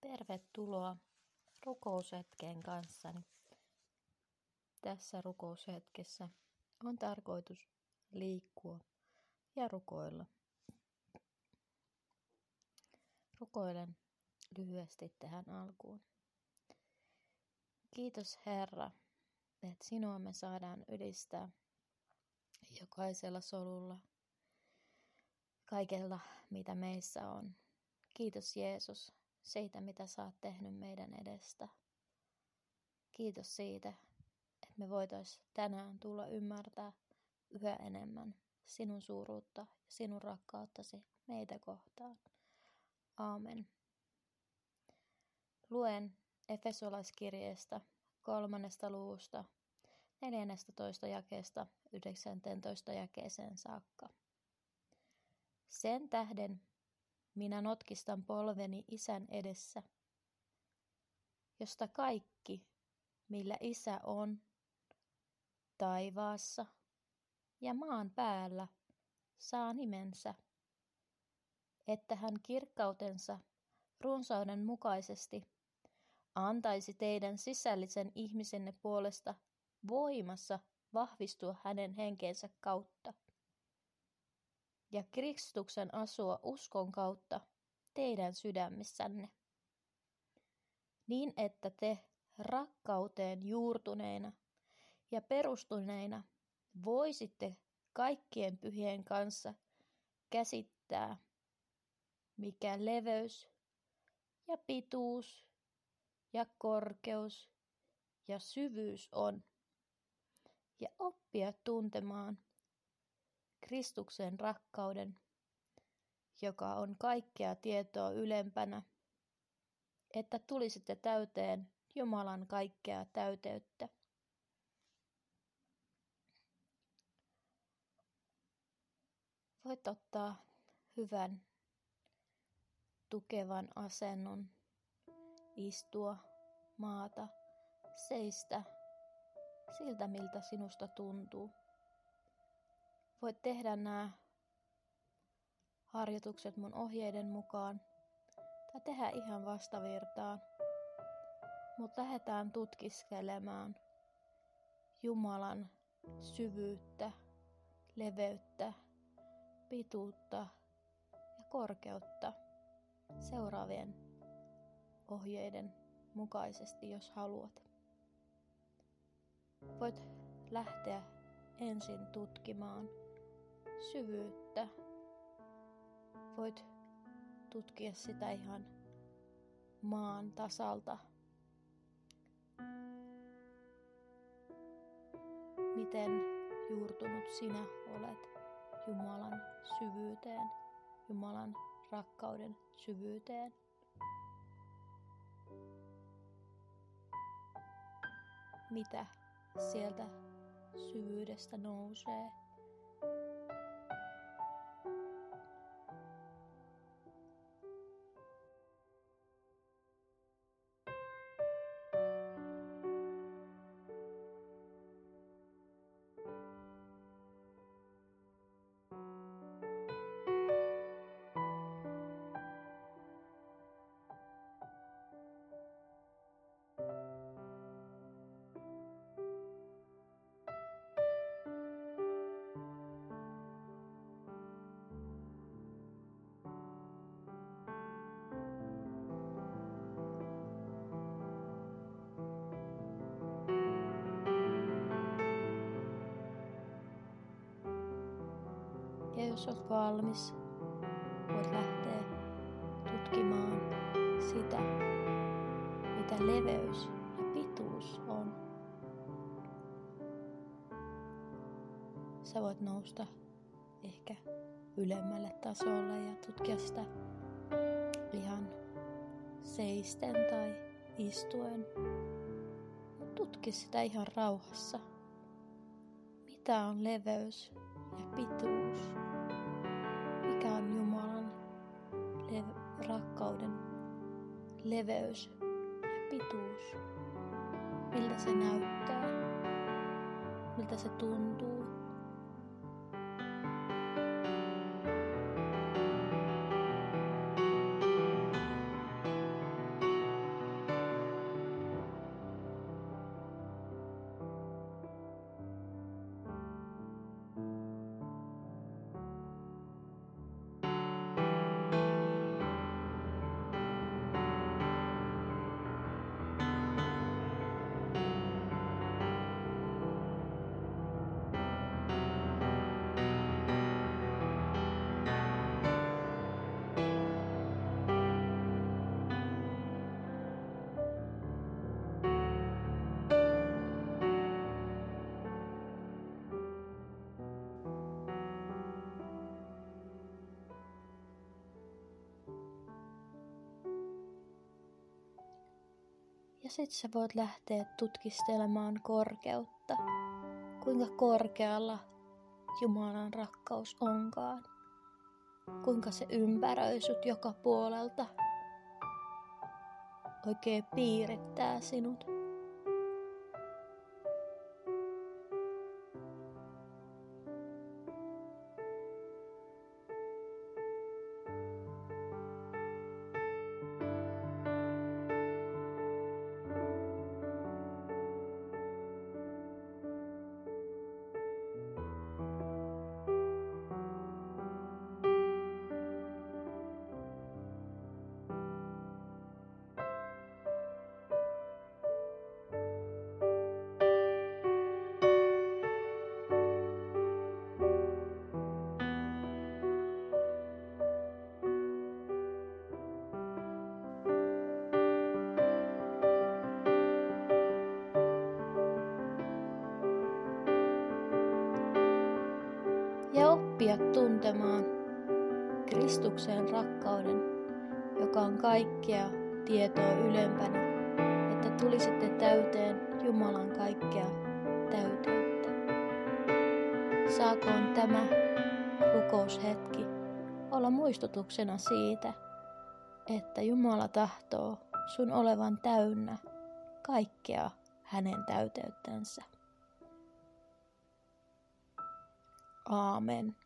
Tervetuloa rukoushetkeen kanssani. Tässä rukoushetkessä on tarkoitus liikkua ja rukoilla. Rukoilen lyhyesti tähän alkuun. Kiitos Herra, että sinua me saadaan ylistää jokaisella solulla, kaikella mitä meissä on. Kiitos Jeesus siitä, mitä sä oot tehnyt meidän edestä. Kiitos siitä, että me voitais tänään tulla ymmärtää yhä enemmän sinun suuruutta ja sinun rakkauttasi meitä kohtaan. Aamen. Luen Efesolaiskirjeestä kolmannesta luvusta 14 jakeesta 19 jakeeseen saakka. Sen tähden minä notkistan polveni isän edessä, josta kaikki, millä isä on, taivaassa ja maan päällä, saa nimensä, että hän kirkkautensa runsauden mukaisesti antaisi teidän sisällisen ihmisenne puolesta voimassa vahvistua hänen henkensä kautta ja Kristuksen asua uskon kautta teidän sydämissänne, niin että te rakkauteen juurtuneina ja perustuneina voisitte kaikkien pyhien kanssa käsittää, mikä leveys ja pituus ja korkeus ja syvyys on, ja oppia tuntemaan Kristuksen rakkauden, joka on kaikkea tietoa ylempänä, että tulisitte täyteen Jumalan kaikkea täyteyttä. Voit ottaa hyvän, tukevan asennon, istua, maata, seistä siltä miltä sinusta tuntuu. Voit tehdä nämä harjoitukset mun ohjeiden mukaan tai tehdä ihan vastavirtaan. Mutta lähdetään tutkiskelemaan Jumalan syvyyttä, leveyttä, pituutta ja korkeutta seuraavien ohjeiden mukaisesti, jos haluat. Voit lähteä ensin tutkimaan syvyyttä. Voit tutkia sitä ihan maan tasalta. Miten juurtunut sinä olet Jumalan syvyyteen, Jumalan rakkauden syvyyteen. Mitä sieltä syvyydestä nousee. Jos olet valmis, voit lähteä tutkimaan sitä, mitä leveys ja pituus on. Sä voit nousta ehkä ylemmälle tasolle ja tutkia sitä ihan seisten tai istuen. Tutki sitä ihan rauhassa. Mitä on leveys ja pituus? Rakkauden leveys ja pituus. Miltä se näyttää, miltä se tuntuu. Sit sä voit lähteä tutkistelemaan korkeutta, kuinka korkealla Jumalan rakkaus onkaan, kuinka se ympäröi sut joka puolelta, oikein piirittää sinut. Tuntemaan Kristuksen rakkauden, joka on kaikkea tietoa ylempänä, että tulisitte täyteen Jumalan kaikkea täyteyttä. Saakoon tämä rukoushetki olla muistutuksena siitä, että Jumala tahtoo sun olevan täynnä kaikkea hänen täyteyttänsä. Amen.